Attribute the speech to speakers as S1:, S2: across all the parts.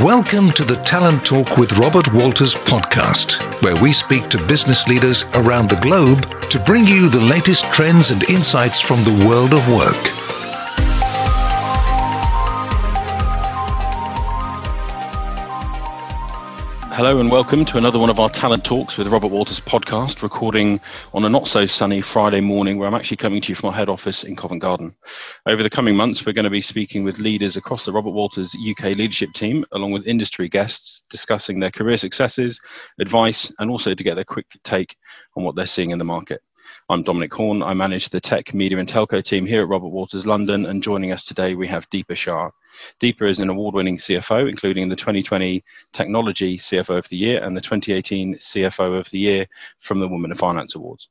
S1: Welcome to the Talent Talk with Robert Walters podcast, where we speak to business leaders around the globe to bring you the latest trends and insights from the world of work.
S2: Hello and welcome to another one of our Talent Talks with Robert Walters podcast, recording on a not so sunny Friday morning where I'm actually coming to you from our head office in Covent Garden. Over the coming months, we're going to be speaking with leaders across the Robert Walters UK leadership team, along with industry guests, discussing their career successes, advice, and also to get their quick take on what they're seeing in the market. I'm Dominic Horn. I manage the tech, media, and telco team here at Robert Walters London. And joining us today, we have Deepa Shah. Deepa is an award winning CFO, including the 2020 Technology CFO of the Year and the 2018 CFO of the Year from the Women of Finance Awards.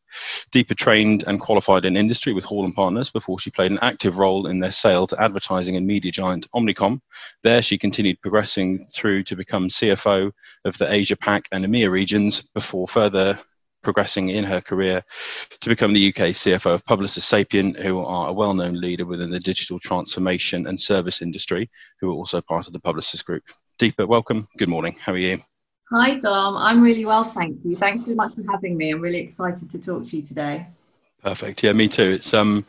S2: Deepa trained and qualified in industry with Hall and Partners before she played an active role in their sale to advertising and media giant Omnicom. There, she continued progressing through to become CFO of the Asia Pac and EMEA regions before further progressing in her career to become the UK CFO of Publicis Sapient, who are a well known leader within the digital transformation and service industry, who are also part of the Publicis Group. Deepa, welcome. Good morning. How are you?
S3: Hi, Dom. I'm really well, thank you. Thanks so much for having me. I'm really excited to talk to you today.
S2: Perfect. Yeah, me too. It's um,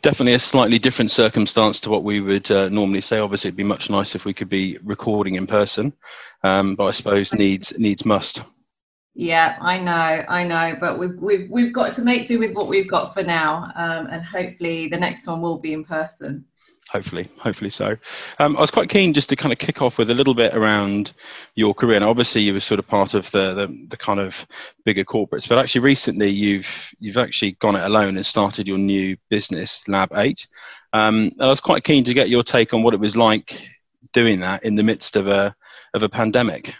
S2: definitely a slightly different circumstance to what we would uh, normally say. Obviously, it'd be much nicer if we could be recording in person, um, but I suppose needs needs must.
S3: Yeah, I know, I know, but we've we've we've got to make do with what we've got for now, um, and hopefully the next one will be in person.
S2: Hopefully, hopefully so. Um, I was quite keen just to kind of kick off with a little bit around your career, and obviously you were sort of part of the, the, the kind of bigger corporates, but actually recently you've you've actually gone it alone and started your new business, Lab Eight. Um, and I was quite keen to get your take on what it was like doing that in the midst of a of a pandemic.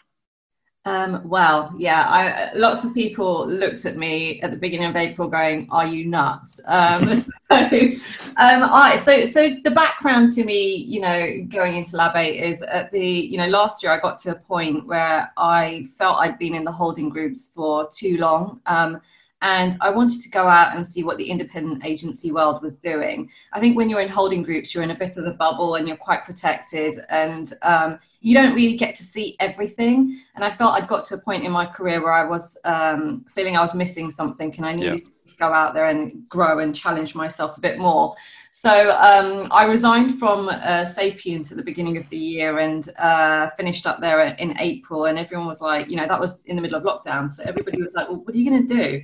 S3: Um, well, yeah, I, lots of people looked at me at the beginning of April going, "Are you nuts?" Um, so, um, I, so, so the background to me, you know, going into Lab Eight is at the, you know, last year I got to a point where I felt I'd been in the holding groups for too long. Um, and I wanted to go out and see what the independent agency world was doing. I think when you're in holding groups, you're in a bit of a bubble and you're quite protected, and um, you don't really get to see everything. And I felt I'd got to a point in my career where I was um, feeling I was missing something, and I needed yeah. to go out there and grow and challenge myself a bit more. So um, I resigned from uh, Sapient at the beginning of the year and uh, finished up there in April. And everyone was like, you know, that was in the middle of lockdown, so everybody was like, "Well, what are you going to do?"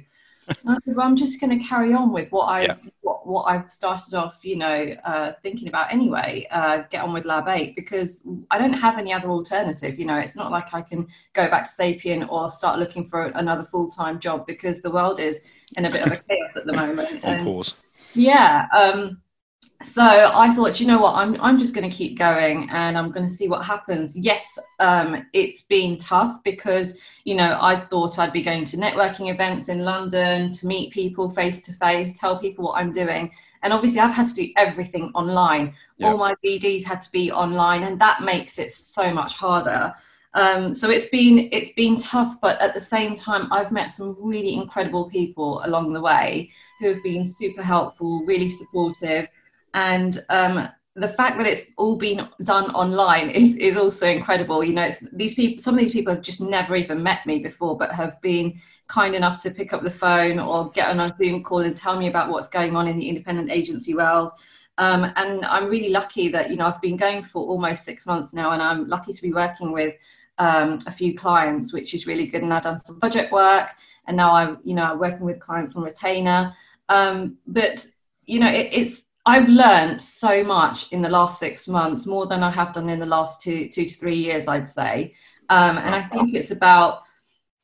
S3: Well, I'm just going to carry on with what I yeah. what, what I've started off, you know, uh, thinking about anyway. Uh, get on with Lab Eight because I don't have any other alternative. You know, it's not like I can go back to Sapient or start looking for another full time job because the world is in a bit of a chaos at the moment.
S2: on pause.
S3: Yeah. Um, so I thought, you know what, I'm I'm just going to keep going and I'm going to see what happens. Yes, um, it's been tough because you know I thought I'd be going to networking events in London to meet people face to face, tell people what I'm doing, and obviously I've had to do everything online. Yep. All my BDs had to be online, and that makes it so much harder. Um, so it's been it's been tough, but at the same time, I've met some really incredible people along the way who have been super helpful, really supportive and um, the fact that it's all been done online is, is also incredible. You know, these people, some of these people have just never even met me before, but have been kind enough to pick up the phone or get on a Zoom call and tell me about what's going on in the independent agency world. Um, and I'm really lucky that, you know, I've been going for almost six months now and I'm lucky to be working with um, a few clients, which is really good. And I've done some project work and now I'm, you know, working with clients on retainer. Um, but, you know, it, it's, I've learned so much in the last six months, more than I have done in the last two two to three years, I'd say. Um, and I think it's about,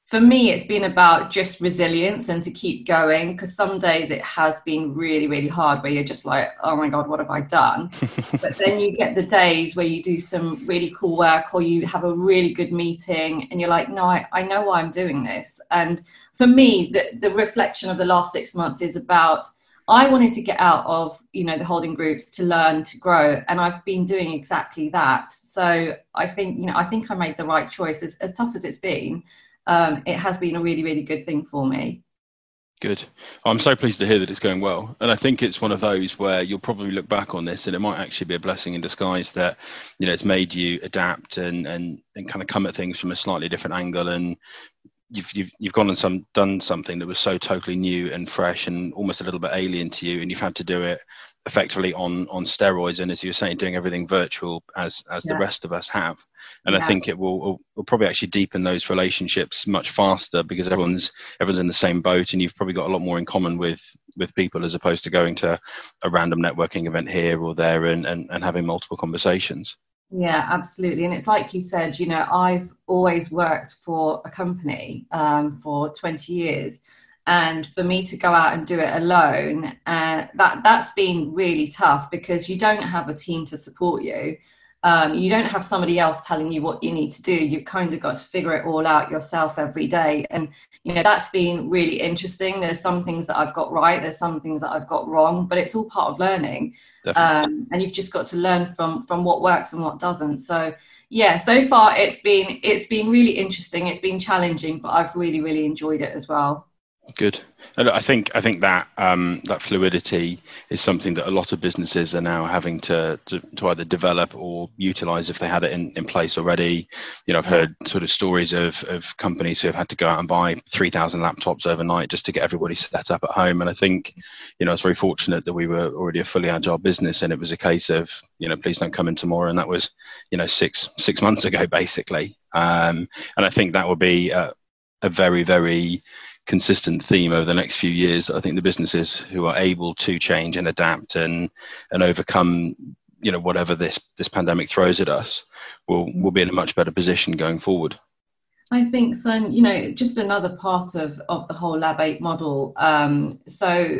S3: for me, it's been about just resilience and to keep going. Because some days it has been really, really hard, where you're just like, oh my god, what have I done? but then you get the days where you do some really cool work, or you have a really good meeting, and you're like, no, I, I know why I'm doing this. And for me, the the reflection of the last six months is about I wanted to get out of, you know, the holding groups to learn, to grow, and I've been doing exactly that. So I think, you know, I think I made the right choice. As, as tough as it's been, um, it has been a really, really good thing for me.
S2: Good. I'm so pleased to hear that it's going well. And I think it's one of those where you'll probably look back on this and it might actually be a blessing in disguise that, you know, it's made you adapt and, and, and kind of come at things from a slightly different angle. And you've, you've, you've gone and some, done something that was so totally new and fresh and almost a little bit alien to you. And you've had to do it effectively on on steroids and as you were saying doing everything virtual as as yeah. the rest of us have and yeah. i think it will, will probably actually deepen those relationships much faster because everyone's everyone's in the same boat and you've probably got a lot more in common with with people as opposed to going to a random networking event here or there and and, and having multiple conversations
S3: yeah, absolutely. And it's like you said, you know, I've always worked for a company um, for 20 years and for me to go out and do it alone uh, that that's been really tough because you don't have a team to support you um, you don't have somebody else telling you what you need to do. You've kind of got to figure it all out yourself every day. And you know that's been really interesting. There's some things that i've got right there's some things that i've got wrong but it's all part of learning. Um, and you've just got to learn from from what works and what doesn't. So yeah so far it's been it's been really interesting. It's been challenging but i've really really enjoyed it as well.
S2: Good. I think I think that um, that fluidity is something that a lot of businesses are now having to, to, to either develop or utilize if they had it in, in place already. You know, I've heard sort of stories of, of companies who have had to go out and buy three thousand laptops overnight just to get everybody set up at home. And I think, you know, I was very fortunate that we were already a fully agile business, and it was a case of, you know, please don't come in tomorrow, and that was, you know, six six months ago basically. Um, and I think that will be a, a very very consistent theme over the next few years. I think the businesses who are able to change and adapt and and overcome you know whatever this this pandemic throws at us will will be in a much better position going forward.
S3: I think so. And, you know, just another part of of the whole Lab Eight model. Um, so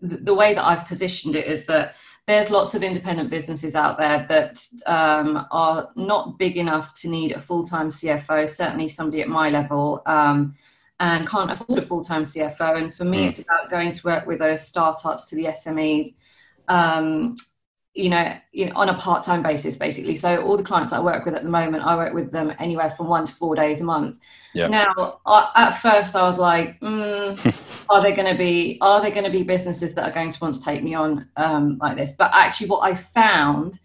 S3: the, the way that I've positioned it is that there's lots of independent businesses out there that um, are not big enough to need a full-time CFO. Certainly, somebody at my level. Um, and can't afford a full-time CFO. And for me, mm. it's about going to work with those startups to the SMEs, um, you know, you know, on a part-time basis, basically. So all the clients I work with at the moment, I work with them anywhere from one to four days a month. Now, I, at first, I was like, mm, are there going to be are there going to be businesses that are going to want to take me on um, like this? But actually, what I found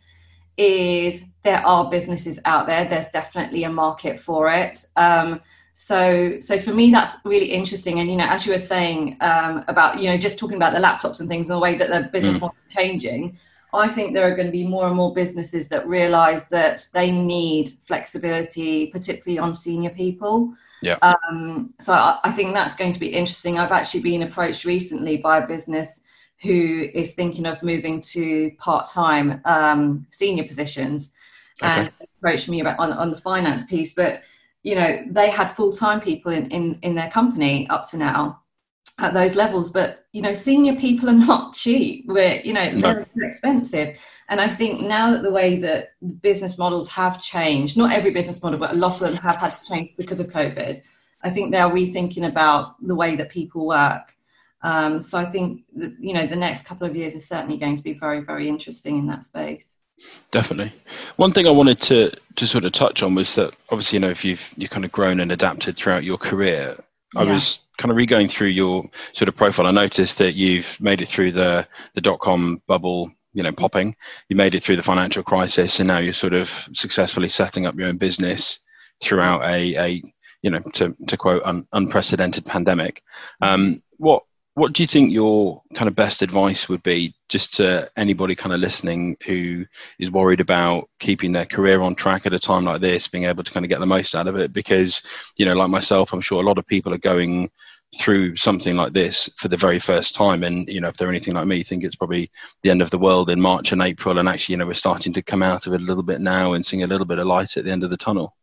S3: is there are businesses out there. There's definitely a market for it. Um, so so for me that's really interesting. And you know as you were saying um, about you know just talking about the laptops and things and the way that the business mm. model is changing i think there are going to be more and more businesses that realize that they need flexibility particularly on senior people.
S2: Yeah.
S3: Um, so I, I think that's going to be interesting. I've actually been approached recently by a business who is thinking of moving to part-time um, senior positions. Okay. and approached me about on, on the finance piece but you know they had full-time people in, in in their company up to now at those levels but you know senior people are not cheap. We're you know they're expensive. And i think now that the way that business models have changed not every business model but a lot of them have had to change because of covid i think they're rethinking about the way that people work. Um, so i think that, you know the next couple of years is certainly going to be very very interesting in that space
S2: Definitely. One thing I wanted to to sort of touch on was that obviously, you know, if you've you kind of grown and adapted throughout your career, yeah. I was kind of re-going through your sort of profile. I noticed that you've made it through the the dot com bubble, you know, popping. You made it through the financial crisis, and now you're sort of successfully setting up your own business throughout a a you know to to quote un, unprecedented pandemic. Um, what what do you think your kind of best advice would be just to anybody kind of listening who is worried about keeping their career on track at a time like this being able to kind of get the most out of it? Because you know like myself i'm sure a lot of people are going through something like this for the very first time. And you know if they're anything like me think it's probably the end of the world in march and april. And actually you know we're starting to come out of it a little bit now and seeing a little bit of light at the end of the tunnel.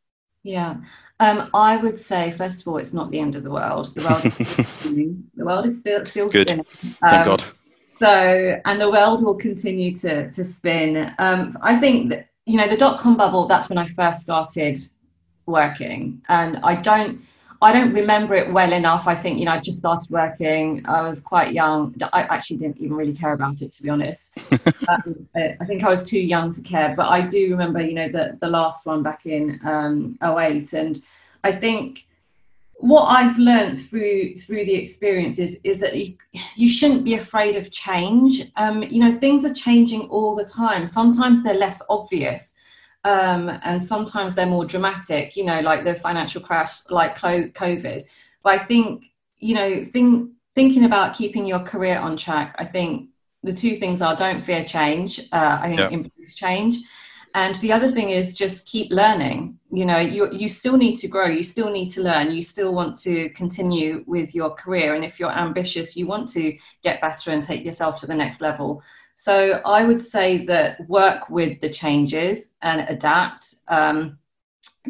S3: Yeah um, I would say, first of all, it's not the end of the world. The world is still spinning. The world is still, still
S2: Good.
S3: spinning.
S2: Um, Thank God.
S3: So, and the world will continue to, to spin. Um, I think that, you know, the dot com bubble, that's when I first started working. And I don't, I don't remember it well enough. I think, you know, I just started working. I was quite young. I actually didn't even really care about it, to be honest. um, I think I was too young to care. But I do remember, you know, the, the last one back in um, 08. And I think what I've learned through through the experiences is that you, you shouldn't be afraid of change. Um, you know, things are changing all the time. Sometimes they're less obvious, um, and sometimes they're more dramatic. You know, like the financial crash, like COVID. But I think you know, think, thinking about keeping your career on track. I think the two things are don't fear change. Uh, I think yeah. embrace change and the other thing is just keep learning you know you, you still need to grow you still need to learn you still want to continue with your career and if you're ambitious you want to get better and take yourself to the next level so i would say that work with the changes and adapt um,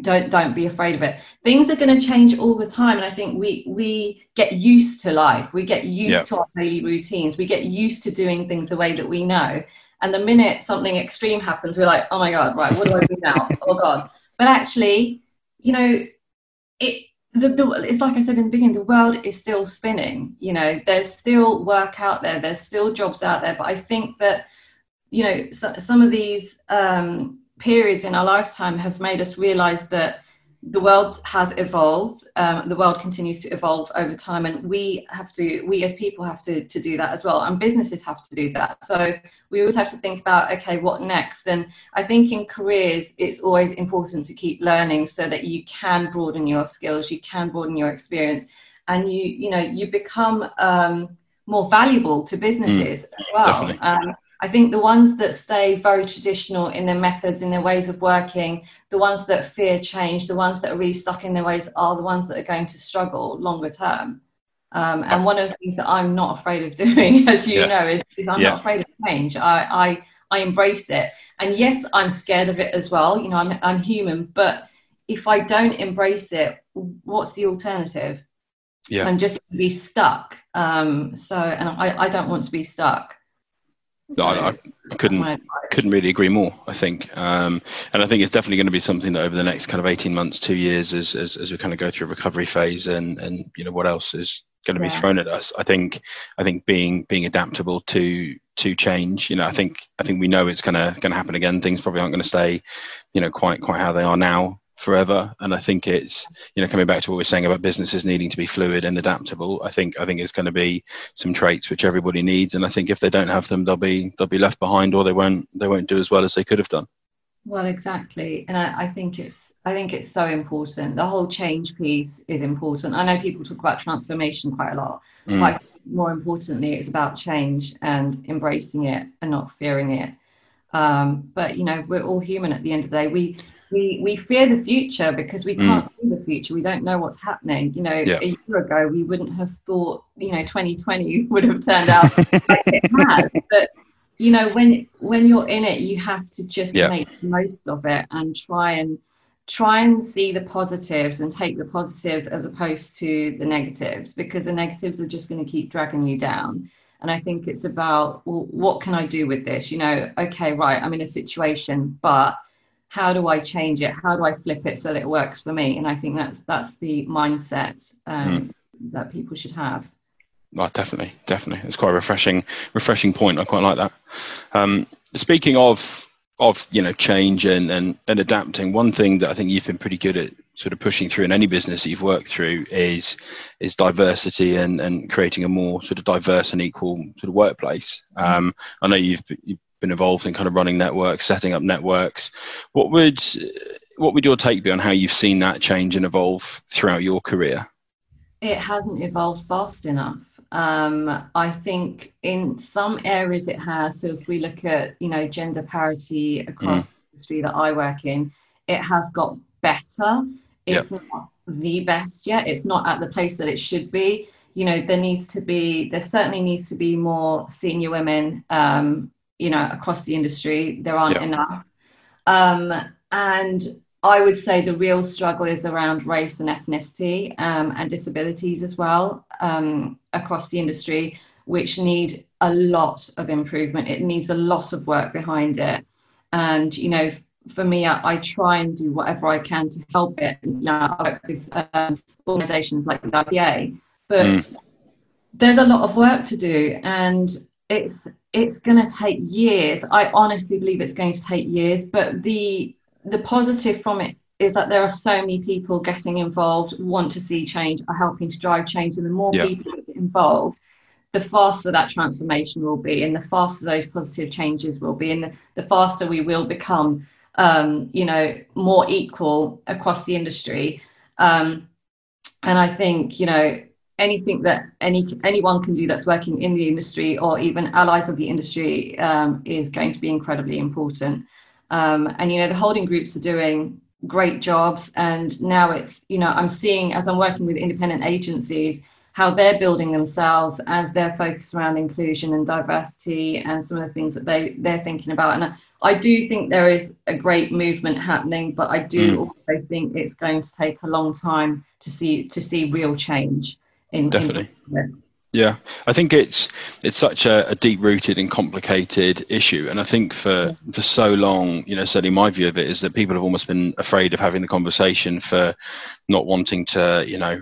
S3: don't don't be afraid of it. Things are going to change all the time and i think we we get used to life. We get used to our daily routines. We get used to doing things the way that we know. And the minute something extreme happens, we're like, oh my God, right, what do I do now? oh God. But actually, you know, it, the, the, it's like I said in the beginning, the world is still spinning. You know, there's still work out there, there's still jobs out there. But I think that, you know, so, some of these um, periods in our lifetime have made us realize that the world has evolved um, the world continues to evolve over time and we have to we as people have to, to do that as well and businesses have to do that. So we always have to think about okay what next? And i think in careers it's always important to keep learning so that you can broaden your skills you can broaden your experience and you you know you become um, more valuable to businesses mm, as well. um, I think the ones that stay very traditional in their methods, in their ways of working, the ones that fear change, the ones that are really stuck in their ways are the ones that are going to struggle longer term. Um, and one of the things that I'm not afraid of doing, as you yeah. know, is, is I'm yeah. not afraid of change. I, I, I embrace it. And yes, I'm scared of it as well. You know, I'm, I'm human, but if I don't embrace it, what's the alternative? Yeah. I'm just be stuck. Um, so, and I, I don't want to be stuck.
S2: So I, I, couldn't couldn't really agree more. I think, um, and I think it's definitely going to be something that over the next kind of eighteen months, two years, as as, as we kind of go through a recovery phase, and and you know what else is going to yeah. be thrown at us. I think I think being being adaptable to to change. You know, I think I think we know it's going to going to happen again. Things probably aren't going to stay, you know, quite quite how they are now forever. And i think it's you know coming back to what we are saying about businesses needing to be fluid and adaptable i think i think it's going to be some traits which everybody needs. And i think if they don't have them they'll be they'll be left behind or they won't they won't do as well as they could have done.
S3: Well exactly. And i, I think it's i think it's so important. The whole change piece is important. I know people talk about transformation quite a lot mm. but more importantly it's about change and embracing it and not fearing it. Um, but you know we're all human at the end of the day. We we we fear the future because we can't mm. see the future we don't know what's happening you know yeah. a year ago we wouldn't have thought you know 2020 would have turned out like it has but you know when when you're in it you have to just yeah. make the most of it and try and try and see the positives and take the positives as opposed to the negatives because the negatives are just going to keep dragging you down and i think it's about well, what can i do with this you know okay right i'm in a situation but how do I change it? How do I flip it so that it works for me? And I think that's that's the mindset um, mm. that people should have.
S2: Oh, definitely, definitely. It's quite a refreshing, refreshing point. I quite like that. Um, speaking of of you know change and, and and adapting, one thing that I think you've been pretty good at sort of pushing through in any business that you've worked through is is diversity and and creating a more sort of diverse and equal sort of workplace. Mm. Um, I know you've you've been involved in kind of running networks, setting up networks. What would what would your take be on how you've seen that change and evolve throughout your career?
S3: It hasn't evolved fast enough. Um, I think in some areas it has. So if we look at you know gender parity across mm. the industry that I work in, it has got better. It's yep. not the best yet. It's not at the place that it should be. You know, there needs to be, there certainly needs to be more senior women um, you know across the industry there aren't yeah. enough. Um, and i would say the real struggle is around race and ethnicity um, and disabilities as well um, across the industry which need a lot of improvement. It needs a lot of work behind it. And you know for me i, I try and do whatever i can to help it. You know, i work with um, organizations like the ipa but mm. there's a lot of work to do. And it's it's going to take years i honestly believe it's going to take years but the the positive from it is that there are so many people getting involved, want to see change, are helping to drive change, and the more
S2: Yeah.
S3: people involved, the faster that transformation will be, and the faster those positive changes will be, and the, the faster we will become, um, you know, more equal across the industry. Um, and I think, you know, anything that any anyone can do that's working in the industry or even allies of the industry um, is going to be incredibly important. Um, and you know, the holding groups are doing great jobs, and now it's you know, I'm seeing as I'm working with independent agencies how they're building themselves as their focus around inclusion and diversity and some of the things that they they're thinking about. And I, I do think there is a great movement happening, but I do
S2: Mm.
S3: also think it's going to take a long time to see to see real change in in-
S2: Definitely. Yeah, I think it's it's such a, a deep rooted and complicated issue, and I think for for so long, you know, certainly my view of it is that people have almost been afraid of having the conversation for not wanting to, you know,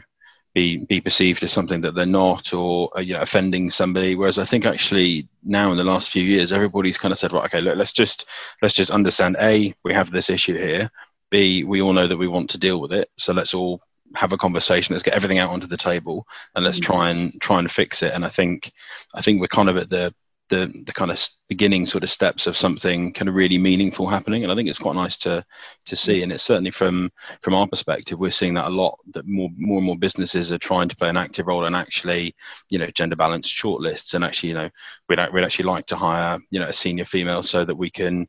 S2: be be perceived as something that they're not, or uh, you know, offending somebody. Whereas I think actually now in the last few years, everybody's kind of said, right, okay, look, let's just let's just understand. A, we have this issue here. B, we all know that we want to deal with it, so let's all have a conversation. Let's get everything out onto the table and let's
S3: Mm.
S2: try and try and fix it. And I think I think we're kind of at the the, the kind of beginning sort of steps of something kind of really meaningful happening, and I think it's quite nice to to see. And it's certainly from from our perspective, we're seeing that a lot. That more more and more businesses are trying to play an active role and actually, you know, gender balanced shortlists. And actually, you know, we'd we'd actually like to hire you know a senior female so that we can,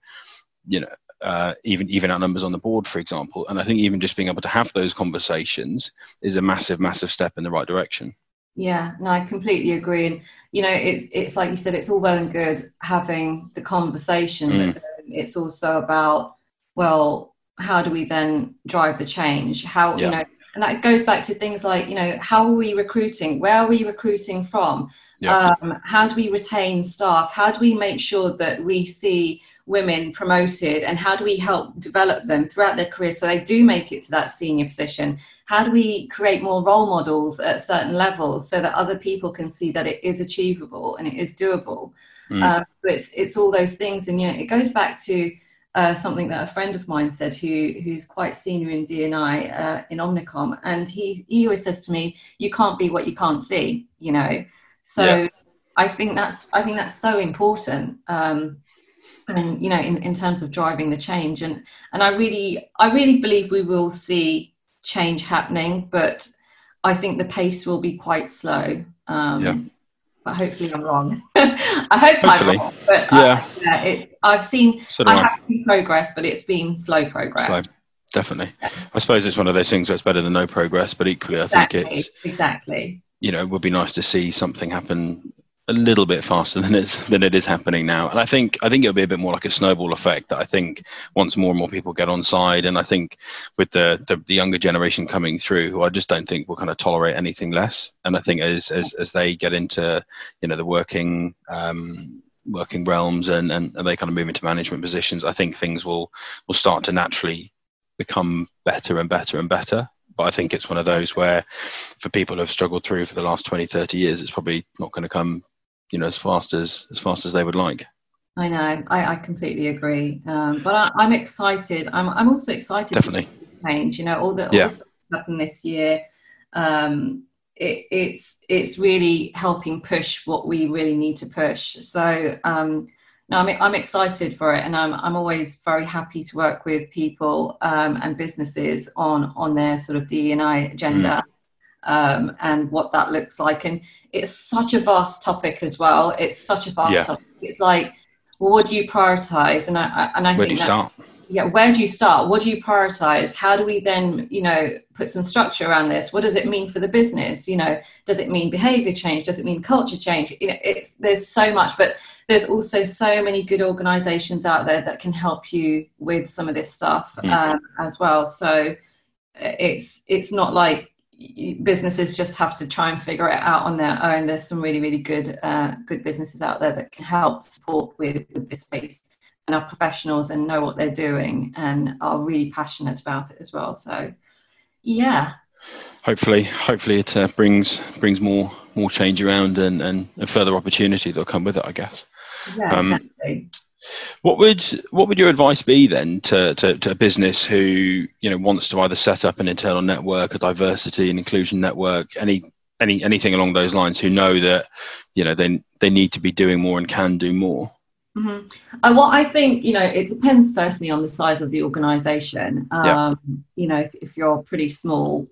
S2: you know. Uh, even even our numbers on the board, for example, and I think even just being able to have those conversations is a massive, massive step in the right direction.
S3: Yeah, no, I completely agree. And you know, it's it's like you said, it's all well and good having the conversation,
S2: Mm.
S3: but it's also about well, how do we then drive the change? How
S2: Yeah.
S3: you know, and that goes back to things like you know, how are we recruiting? Where are we recruiting from?
S2: Yeah.
S3: Um, how do we retain staff? How do we make sure that we see women promoted and how do we help develop them throughout their career so they do make it to that senior position how do we create more role models at certain levels so that other people can see that it is achievable and it is doable
S2: Mm.
S3: uh, it's it's all those things and you know it goes back to uh, something that a friend of mine said who who's quite senior in DNI uh, in Omnicom and he he always says to me you can't be what you can't see you know so
S2: Yeah.
S3: I think that's I think that's so important um, and you know in, in terms of driving the change and and I really I really believe we will see change happening but I think the pace will be quite slow um,
S2: Yeah.
S3: but hopefully I'm wrong I hope
S2: Hopefully.
S3: I'm wrong but
S2: Yeah.
S3: uh, yeah it's I've seen
S2: So
S3: I
S2: I.
S3: have seen progress but it's been slow progress
S2: Slow. Definitely. I suppose it's one of those things where it's better than no progress, but equally, I think it's
S3: exactly
S2: you know it would be nice to see something happen a little bit faster than it's than it is happening now. And I think I think it'll be a bit more like a snowball effect that I think once more and more people get on side, and I think with the the, the younger generation coming through, who I just don't think will kind of tolerate anything less. And I think as as as they get into you know the working um, working realms and, and and they kind of move into management positions, I think things will will start to naturally become better and better and better. But I think it's one of those where for people who have struggled through for the last 20, 30 years, it's probably not going to come, you know, as fast as as fast as they would like.
S3: I know. I, I completely agree. Um, but I, I'm excited. I'm, I'm also excited
S2: Definitely.
S3: change you know all the, all
S2: Yeah.
S3: stuff happened this year. Um, it, it's it's really helping push what we really need to push. So um, no I'm, I'm excited for it and I'm, I'm always very happy to work with people um, and businesses on on their sort of D&I agenda um, and what that looks like and it's such a vast topic as well it's such a vast
S2: Yeah.
S3: topic it's like well, what do you prioritize? And I, I and I
S2: Where do you
S3: that,
S2: start?
S3: yeah, where do you start? What do you prioritize? How do we then, you know, put some structure around this? What does it mean for the business? You know, does it mean behavior change? Does it mean culture change? You know, it's there's so much, but there's also so many good organizations out there that can help you with some of this stuff
S2: Mm.
S3: um, as well. So it's it's not like businesses just have to try and figure it out on their own. There's some really really good uh, good businesses out there that can help support with, with this space and are professionals and know what they're doing and are really passionate about it as well. So yeah,
S2: Hopefully, hopefully it uh, brings brings more more change around and, and, and further opportunity that'll come with it. I guess.
S3: yeah,
S2: Um,
S3: exactly.
S2: What would what would your advice be then to, to, to, a business who you know wants to either set up an internal network, a diversity and inclusion network, any any anything along those lines, who know that you know they they need to be doing more and can do more?
S3: Mm-hmm. Uh, well, I think you know it depends firstly on the size of the organisation. Um, yeah. You know, if, if you're pretty small,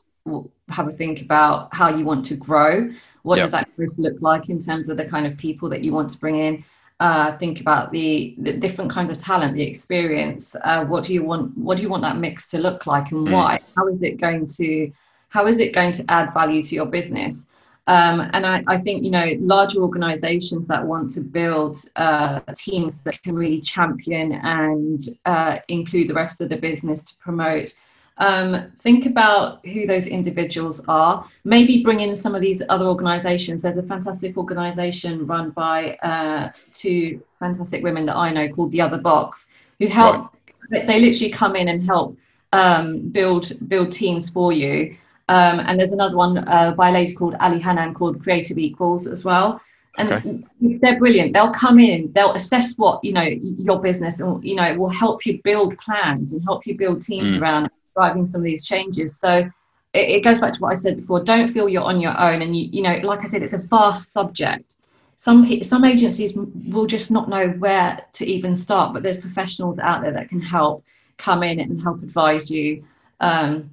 S3: have a think about how you want to grow. What yeah. does that growth look like in terms of the kind of people that you want to bring in? Uh, think about the, the different kinds of talent, the experience. Uh, what do you want? What do you want that mix to look like, and mm. why? How is it going to? How is it going to add value to your business? Um, and I, I, think you know larger organizations that want to build uh, teams that can really champion and uh, include the rest of the business to promote um, think about who those individuals are maybe bring in some of these other organizations there's a fantastic organization run by uh, two fantastic women that i know called the other box who help right. they literally come in and help um, build build teams for you um, and there's another one uh, by a lady called Ali Hanan called Creative Equals as well. And okay. they're brilliant. They'll come in, they'll assess what, you know, your business and, you know, will help you build plans and help you build teams mm. around driving some of these changes. So it, it goes back to what I said before. Don't feel you're on your own. And, you, you know, like I said, it's a vast subject. Some, some agencies will just not know where to even start, but there's professionals out there that can help come in and help advise you. Um,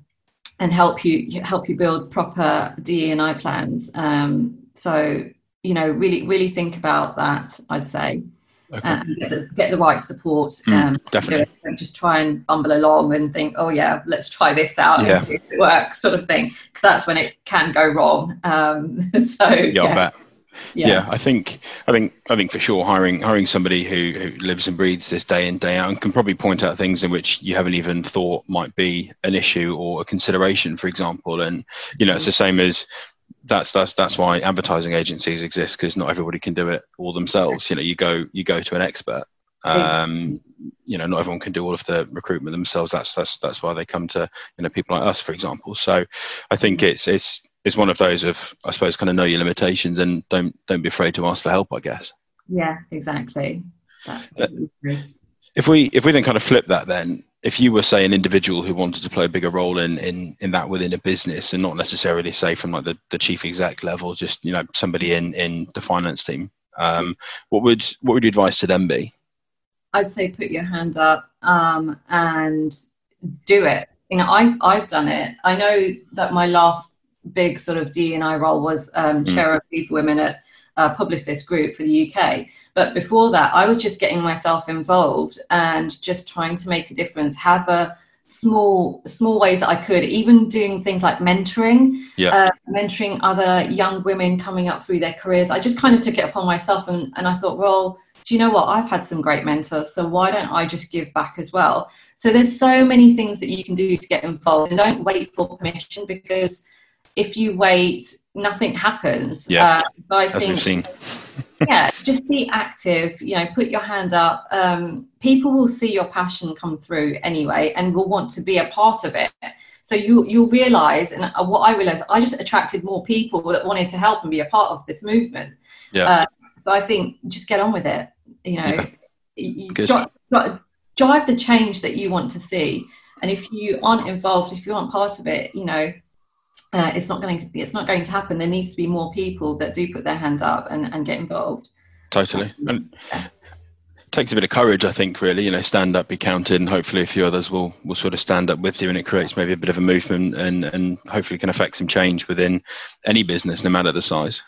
S3: and help you help you build proper DE&I plans. Um, so you know, really really think about that. I'd say. Okay. And get the, get the right support.
S2: Mm, um, definitely.
S3: Don't just try and bumble along and think, oh yeah, let's try this out yeah. and see if it works, sort of thing. Because that's when it can go wrong. Um, so
S2: yeah, yeah yeah. yeah. I think I think I think for sure hiring hiring somebody who, who lives and breathes this day in day out and can probably point out things in which you haven't even thought might be an issue or a consideration, for example. And you know, it's the same as that's that's that's why advertising agencies exist because not everybody can do it all themselves. You know, you go you go to an expert. Um, you know, not everyone can do all of the recruitment themselves. That's that's that's why they come to you know people like us, for example. So I think it's it's it's one of those of I suppose kind of know your limitations and don't don't be afraid to ask for help. I guess.
S3: Yeah, exactly.
S2: Uh, if we if we then kind of flip that, then if you were say an individual who wanted to play a bigger role in in in that within a business and not necessarily say from like the, the chief exec level, just you know somebody in in the finance team, um, what would what would your advice to them be?
S3: I'd say put your hand up um, and do it. You know, I've I've done it. I know that my last big sort of DE&I role was um, mm. chair of VivaWomen at uh, Publicis Group for the UK. But before that, I was just getting myself involved and just trying to make a difference, have a small small ways that I could, even doing things like mentoring, yeah. uh, mentoring other young women coming up through their careers. I just kind of took it upon myself and, and I thought, well, do you know what? I've had some great mentors, so why don't I just give back as well? So there's so many things that you can do to get involved and don't wait for permission because if you wait, nothing happens.
S2: Yeah, uh, so I as think, we've seen.
S3: yeah, just be active. You know, put your hand up. Um, people will see your passion come through anyway, and will want to be a part of it. So you you'll realize, and uh, what I realized, I just attracted more people that wanted to help and be a part of this movement.
S2: Yeah. Uh,
S3: so I think just get on with it. You know, yeah. you drive, drive the change that you want to see, and if you aren't involved, if you aren't part of it, you know, uh, it's not going to be, it's not going to happen. There needs to be more people that do put their hand up and, and get involved.
S2: Totally. Um, and yeah. takes a bit of courage, I think, really, you know, stand up, be counted, and hopefully a few others will, will sort of stand up with you and it creates maybe a bit of a movement and, and hopefully can affect some change within any business, no matter the size.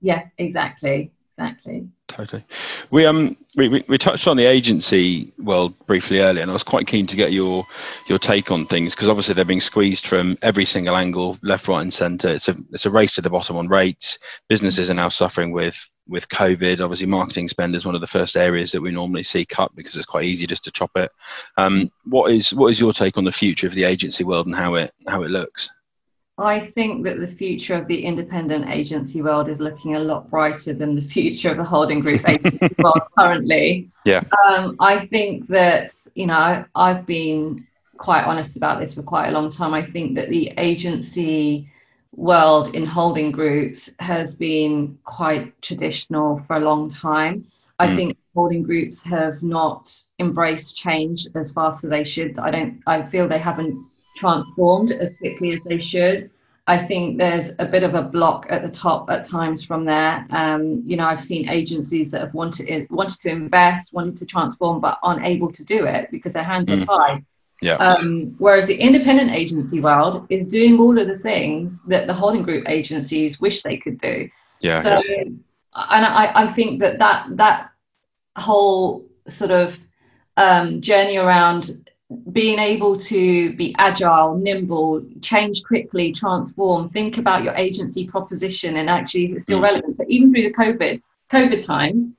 S3: Yeah, exactly exactly
S2: totally. We um we, we, we, touched on the agency world briefly earlier and i was quite keen to get your your take on things because obviously they're being squeezed from every single angle left right and center. It's a it's a race to the bottom on rates. Businesses are now suffering with with covid. Obviously marketing spend is one of the first areas that we normally see cut because it's quite easy just to chop it. Um what is what is your take on the future of the agency world and how it how it looks
S3: I think that the future of the independent agency world is looking a lot brighter than the future of the holding group agency world currently.
S2: Yeah.
S3: Um, I think that, you know, I've been quite honest about this for quite a long time. I think that the agency world in holding groups has been quite traditional for a long time. I mm. think holding groups have not embraced change as fast as they should. I don't. I feel they haven't transformed as quickly as they should. I think there's a bit of a block at the top at times from there. Um, you know, I've seen agencies that have wanted wanted to invest, wanted to transform, but unable to do it because their hands mm. are tied.
S2: Yeah.
S3: Um, whereas the independent agency world is doing all of the things that the holding group agencies wish they could do.
S2: Yeah.
S3: So, yeah. and I, I think that that that whole sort of um, journey around being able to be agile, nimble, change quickly, transform, think about your agency proposition, and actually is it still mm. relevant? So even through the COVID COVID times,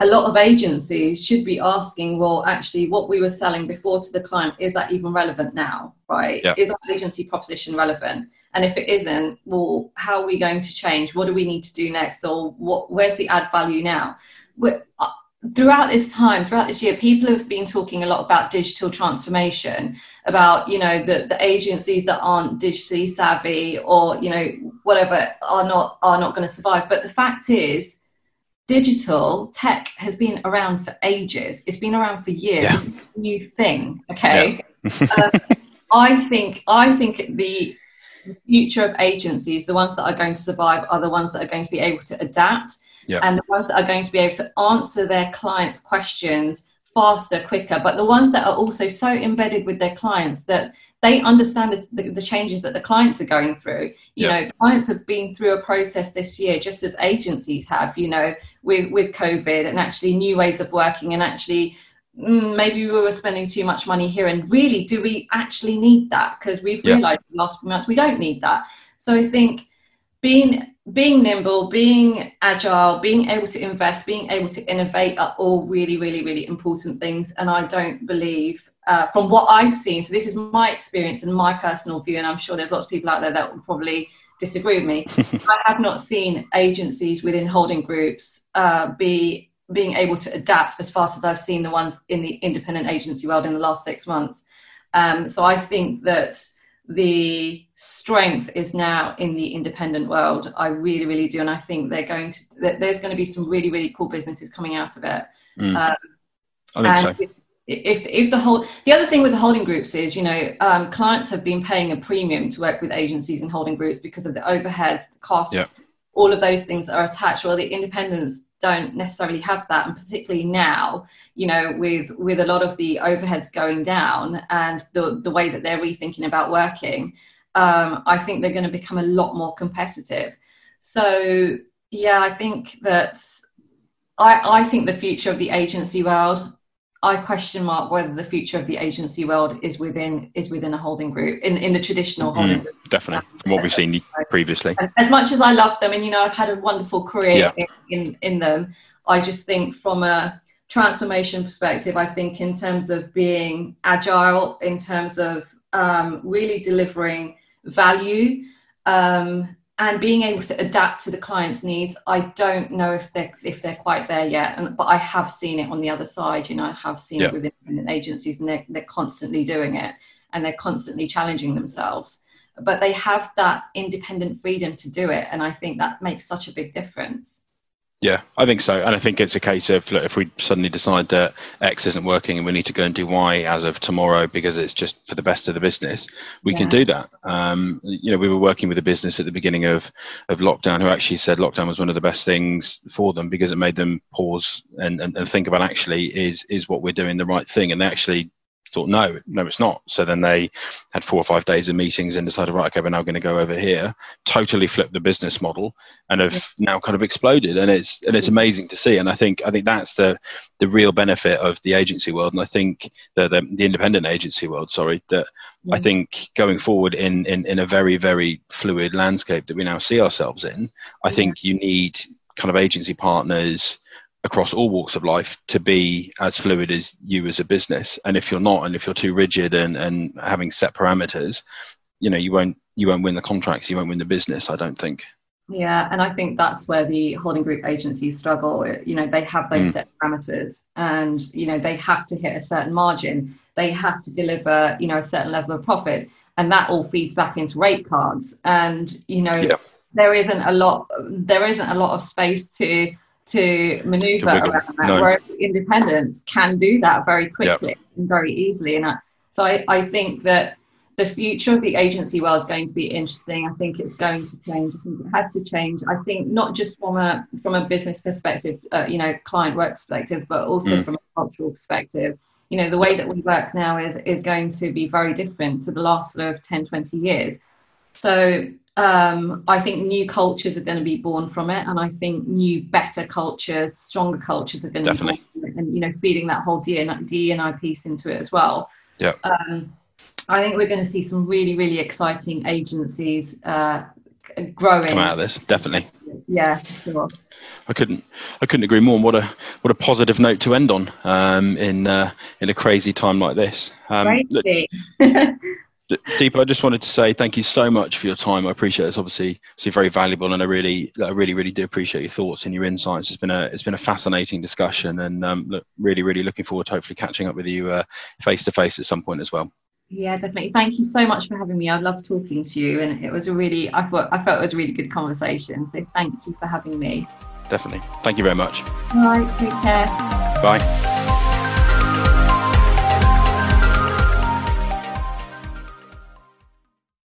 S3: a lot of agencies should be asking, well, actually, what we were selling before to the client is that even relevant now, right? Is our agency proposition relevant? And if it isn't, well, how are we going to change? What do we need to do next? Or what? Where's the add value now? We're, uh, throughout this time throughout this year people have been talking a lot about digital transformation about you know the, the agencies that aren't digitally savvy or you know whatever are not are not going to survive. But the fact is digital tech has been around for ages. It's been around for years. Yeah. it's a new thing okay? Yeah. um, i think i think the future of agencies the ones that are going to survive are the ones that are going to be able to adapt
S2: yeah.
S3: and the ones that are going to be able to answer their clients' questions faster, quicker, but the ones that are also so embedded with their clients that they understand the, the, the changes that the clients are going through. You yeah. know, clients have been through a process this year, just as agencies have, you know, with, with COVID and actually new ways of working and actually mm, maybe we were spending too much money here and really do we actually need that because we've yeah. realized in the last few months we don't need that so i think being being nimble, being agile, being able to invest, being able to innovate are all really, really, really important things. And I don't believe, uh, from what I've seen, so this is my experience and my personal view, and I'm sure there's lots of people out there that will probably disagree with me. I have not seen agencies within holding groups uh, be being able to adapt as fast as I've seen the ones in the independent agency world in the last six months. Um, so I think that the strength is now in the independent world. I really, really do, and I think they're going to. There's going to be some really, really cool businesses coming out of it.
S2: Mm. Um, I think so.
S3: If, if the whole the other thing with the holding groups is you know um, clients have been paying a premium to work with agencies and holding groups because of the overheads the costs
S2: yeah.
S3: all of those things that are attached well the independents don't necessarily have that. And particularly now you know with with a lot of the overheads going down and the the way that they're rethinking about working um, i think they're going to become a lot more competitive. So yeah i think that i i think the future of the agency world I question mark whether the future of the agency world is within is within a holding group in, in the traditional holding mm, group.
S2: Definitely, from what we've seen previously.
S3: As much as I love them, and you know, I've had a wonderful career yeah. in, in, in them. I just think from a transformation perspective, I think in terms of being agile, in terms of um, really delivering value, um, and being able to adapt to the client's needs i don't know if they're if they're quite there yet and but i have seen it on the other side you know i have seen
S2: yeah.
S3: it with independent agencies and they're, they're constantly doing it and they're constantly challenging themselves but they have that independent freedom to do it and i think that makes such a big difference
S2: yeah, I think so, and I think it's a case of look, if we suddenly decide that X isn't working and we need to go and do Y as of tomorrow because it's just for the best of the business, we yeah. can do that. Um, you know, we were working with a business at the beginning of of lockdown who actually said lockdown was one of the best things for them because it made them pause and, and, and think about actually is is what we're doing the right thing, and they actually thought, no, no, it's not. So then they had four or five days of meetings and decided, right, okay, we're now going to go over here, totally flipped the business model, and have now kind of exploded. And it's and it's amazing to see. And I think I think that's the the real benefit of the agency world. And I think the the, the independent agency world, sorry, that yeah. I think going forward in, in in a very very fluid landscape that we now see ourselves in, I yeah. think you need kind of agency partners across all walks of life to be as fluid as you as a business. And if you're not and if you're too rigid and, and having set parameters you know you won't you won't win the contracts you won't win the business i don't think.
S3: Yeah and i think that's where the holding group agencies struggle. You know they have those mm. set parameters and you know they have to hit a certain margin. They have to deliver you know a certain level of profit and that all feeds back into rate cards. And you know yeah. there isn't a lot there isn't a lot of space to to maneuver
S2: To
S3: around that,
S2: No.
S3: whereas independents can do that very
S2: Yep.
S3: quickly and very easily. And I, so I, I think that the future of the agency world is going to be interesting. I think it's going to change. I think it has to change. I think not just from a from a business perspective, uh, you know, client work perspective, but also
S2: Mm.
S3: from a cultural perspective. You know, the way that we work now is is going to be very different to the last sort of 10, 20 years. So um, I think new cultures are going to be born from it, and I think new, better cultures, stronger cultures are going to be born
S2: Definitely.
S3: from it, and you know, feeding that whole D&I, piece into it as well.
S2: Yeah.
S3: Um, I think we're going to see some really, really exciting agencies uh, growing.
S2: Come out of this, definitely.
S3: Yeah, sure.
S2: I couldn't I couldn't agree more. And what a what a positive note to end on um, in uh, in a crazy time like this. Um,
S3: Crazy.
S2: Deepa, I just wanted to say thank you so much for your time. I appreciate it. It's obviously, obviously very valuable, and I really, I really, really do appreciate your thoughts and your insights. It's been a, it's been a fascinating discussion, and um, look, really, really looking forward to hopefully catching up with you face to face at some point as well.
S3: Yeah, definitely. Thank you so much for having me. I love talking to you, and it was a really, I thought, I felt it was a really good conversation. So thank you for having me.
S2: Definitely. Thank you very much.
S3: All right, take care.
S2: Bye.